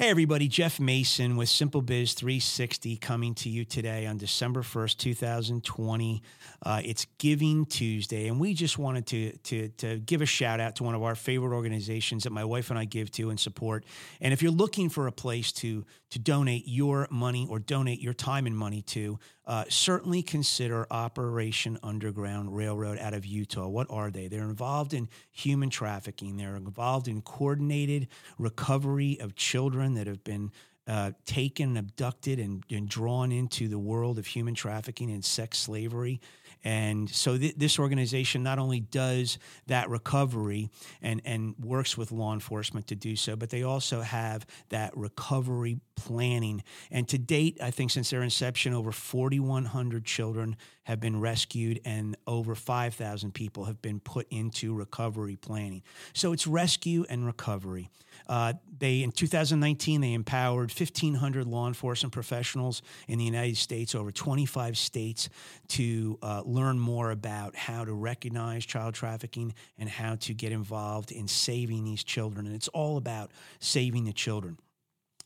Hey, everybody, Jeff Mason with Simple Biz 360 coming to you today on December 1st, 2020. Uh, it's Giving Tuesday, and we just wanted to, to, to give a shout out to one of our favorite organizations that my wife and I give to and support. And if you're looking for a place to, to donate your money or donate your time and money to, uh, certainly consider Operation Underground Railroad out of Utah. What are they? They're involved in human trafficking, they're involved in coordinated recovery of children that have been uh, taken, and abducted, and, and, drawn into the world of human trafficking and sex slavery. And so th- this organization not only does that recovery and, and works with law enforcement to do so, but they also have that recovery planning. And to date, I think since their inception, over 4,100 children have been rescued and over 5,000 people have been put into recovery planning. So it's rescue and recovery. Uh, they in 2019 they empowered 1,500 law enforcement professionals in the United States, over 25 states, to uh, learn more about how to recognize child trafficking and how to get involved in saving these children. And it's all about saving the children.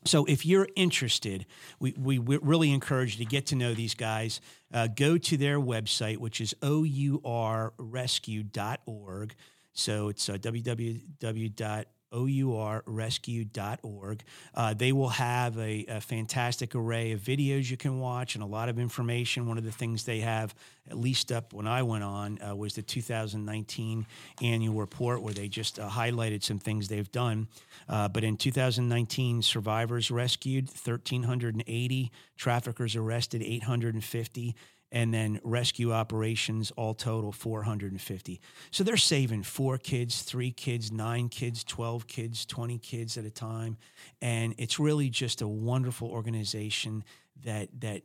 So, if you're interested, we, we really encourage you to get to know these guys. Uh, go to their website, which is ourrescue.org. So, it's uh, www ourrescue.org. Uh, they will have a, a, fantastic array of videos you can watch and a lot of information. One of the things they have, at least up when I went on, uh, was the 2019 annual report where they just uh, highlighted some things they've done. Uh, but in 2019, survivors rescued 1,380, traffickers arrested 850 and then rescue operations all total 450 so they're saving four kids three kids nine kids 12 kids 20 kids at a time. And it's really just a wonderful organization that that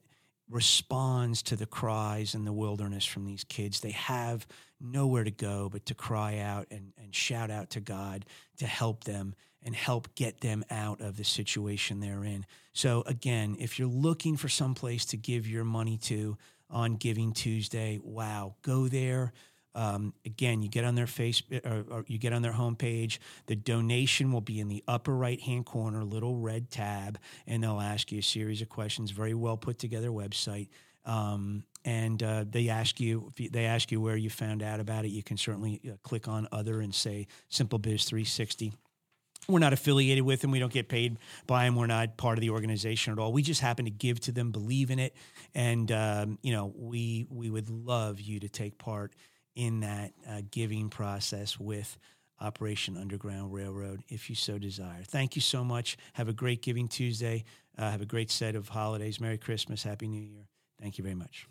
responds to the cries in the wilderness from these kids. They have nowhere to go but to cry out and, and shout out to god to help them and help get them out of the situation they're in. So again if you're looking for some place to give your money to on Giving Tuesday. Wow, go there. Um, again, you get on their face or, or, you get on their homepage. The donation will be in the upper right hand corner, little red tab, and they'll ask you a series of questions. Very well put together website. Um, and uh, they ask you they ask you where you found out about it. You can certainly uh, click on other and say Simple Biz 360 we're not affiliated with them. We don't get paid by them. We're not part of the organization at all. We just happen to give to them, believe in it, and um, you know we we would love you to take part in that uh, giving process with Operation Underground Railroad, if you so desire. Thank you so much. Have a great Giving Tuesday. Uh, have a great set of holidays. Merry Christmas. Happy New Year. Thank you very much.